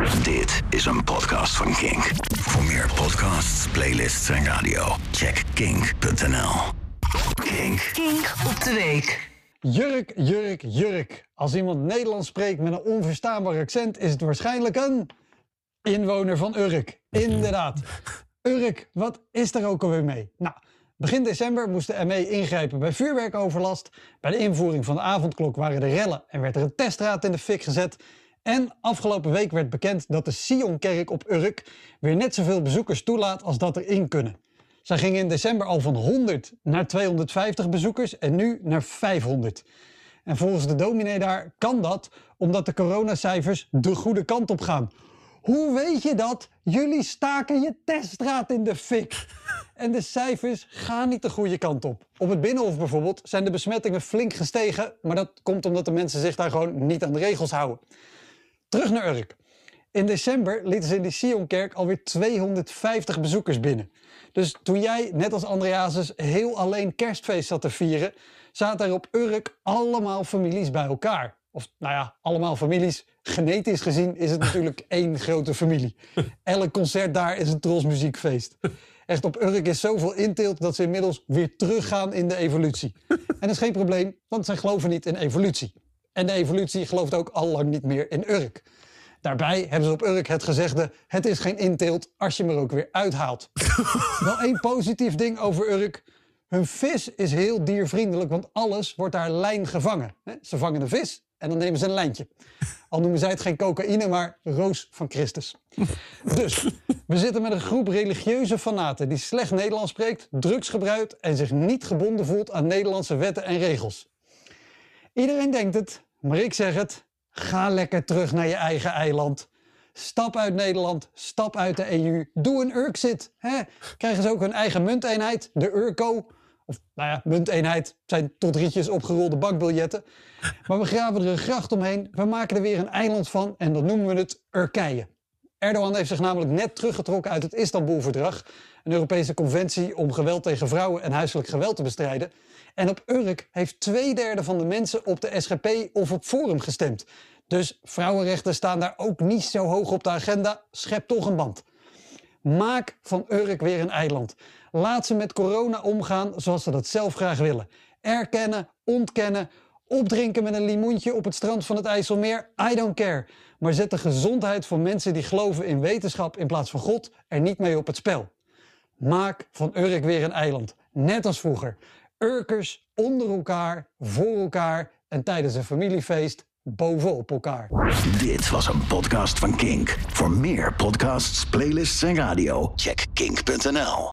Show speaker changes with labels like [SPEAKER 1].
[SPEAKER 1] Dit is een podcast van Kink. Voor meer podcasts, playlists en radio, check kink.nl. Kink.
[SPEAKER 2] Kink op de week.
[SPEAKER 3] Jurk, jurk, jurk. Als iemand Nederlands spreekt met een onverstaanbaar accent, is het waarschijnlijk een inwoner van Urk. Inderdaad. Urk, wat is er ook alweer mee? Nou, begin december moest de ME ingrijpen bij vuurwerkoverlast. Bij de invoering van de avondklok waren er rellen en werd er een testraad in de fik gezet. En afgelopen week werd bekend dat de Sionkerk op Urk weer net zoveel bezoekers toelaat als dat er in kunnen. Zij gingen in december al van 100 naar 250 bezoekers en nu naar 500. En volgens de dominee daar kan dat omdat de coronacijfers de goede kant op gaan. Hoe weet je dat? Jullie staken je teststraat in de fik. En de cijfers gaan niet de goede kant op. Op het Binnenhof bijvoorbeeld zijn de besmettingen flink gestegen, maar dat komt omdat de mensen zich daar gewoon niet aan de regels houden. Terug naar Urk. In december lieten ze in de Sionkerk alweer 250 bezoekers binnen. Dus toen jij, net als Andreasus, heel alleen kerstfeest zat te vieren, zaten er op Urk allemaal families bij elkaar. Of nou ja, allemaal families. Genetisch gezien is het natuurlijk één grote familie. Elk concert daar is een trosmuziekfeest. Echt op Urk is zoveel inteelt dat ze inmiddels weer teruggaan in de evolutie. En dat is geen probleem, want zij geloven niet in evolutie. En de evolutie gelooft ook al lang niet meer in Urk. Daarbij hebben ze op Urk het gezegde: het is geen inteelt als je hem er ook weer uithaalt. Wel één positief ding over Urk. Hun vis is heel diervriendelijk, want alles wordt daar lijn gevangen. Ze vangen de vis en dan nemen ze een lijntje. Al noemen zij het geen cocaïne, maar roos van Christus. Dus, we zitten met een groep religieuze fanaten die slecht Nederlands spreekt, drugs gebruikt en zich niet gebonden voelt aan Nederlandse wetten en regels. Iedereen denkt het, maar ik zeg het. Ga lekker terug naar je eigen eiland. Stap uit Nederland, stap uit de EU. Doe een Urkzit. Krijgen ze ook hun eigen munteenheid, de Urco. Of nou ja, munteenheid zijn tot rietjes opgerolde bankbiljetten. Maar we graven er een gracht omheen. We maken er weer een eiland van en dan noemen we het Urkije. Erdogan heeft zich namelijk net teruggetrokken uit het Istanbul-verdrag, een Europese conventie om geweld tegen vrouwen en huiselijk geweld te bestrijden. En op Urk heeft twee derde van de mensen op de SGP of op Forum gestemd. Dus vrouwenrechten staan daar ook niet zo hoog op de agenda. Schep toch een band. Maak van Urk weer een eiland. Laat ze met corona omgaan zoals ze dat zelf graag willen. Erkennen, ontkennen, opdrinken met een limoentje op het strand van het IJsselmeer. I don't care. Maar zet de gezondheid van mensen die geloven in wetenschap in plaats van God er niet mee op het spel. Maak van Urk weer een eiland. Net als vroeger. Urkers onder elkaar, voor elkaar en tijdens een familiefeest bovenop elkaar.
[SPEAKER 1] Dit was een podcast van Kink. Voor meer podcasts, playlists en radio, check kink.nl.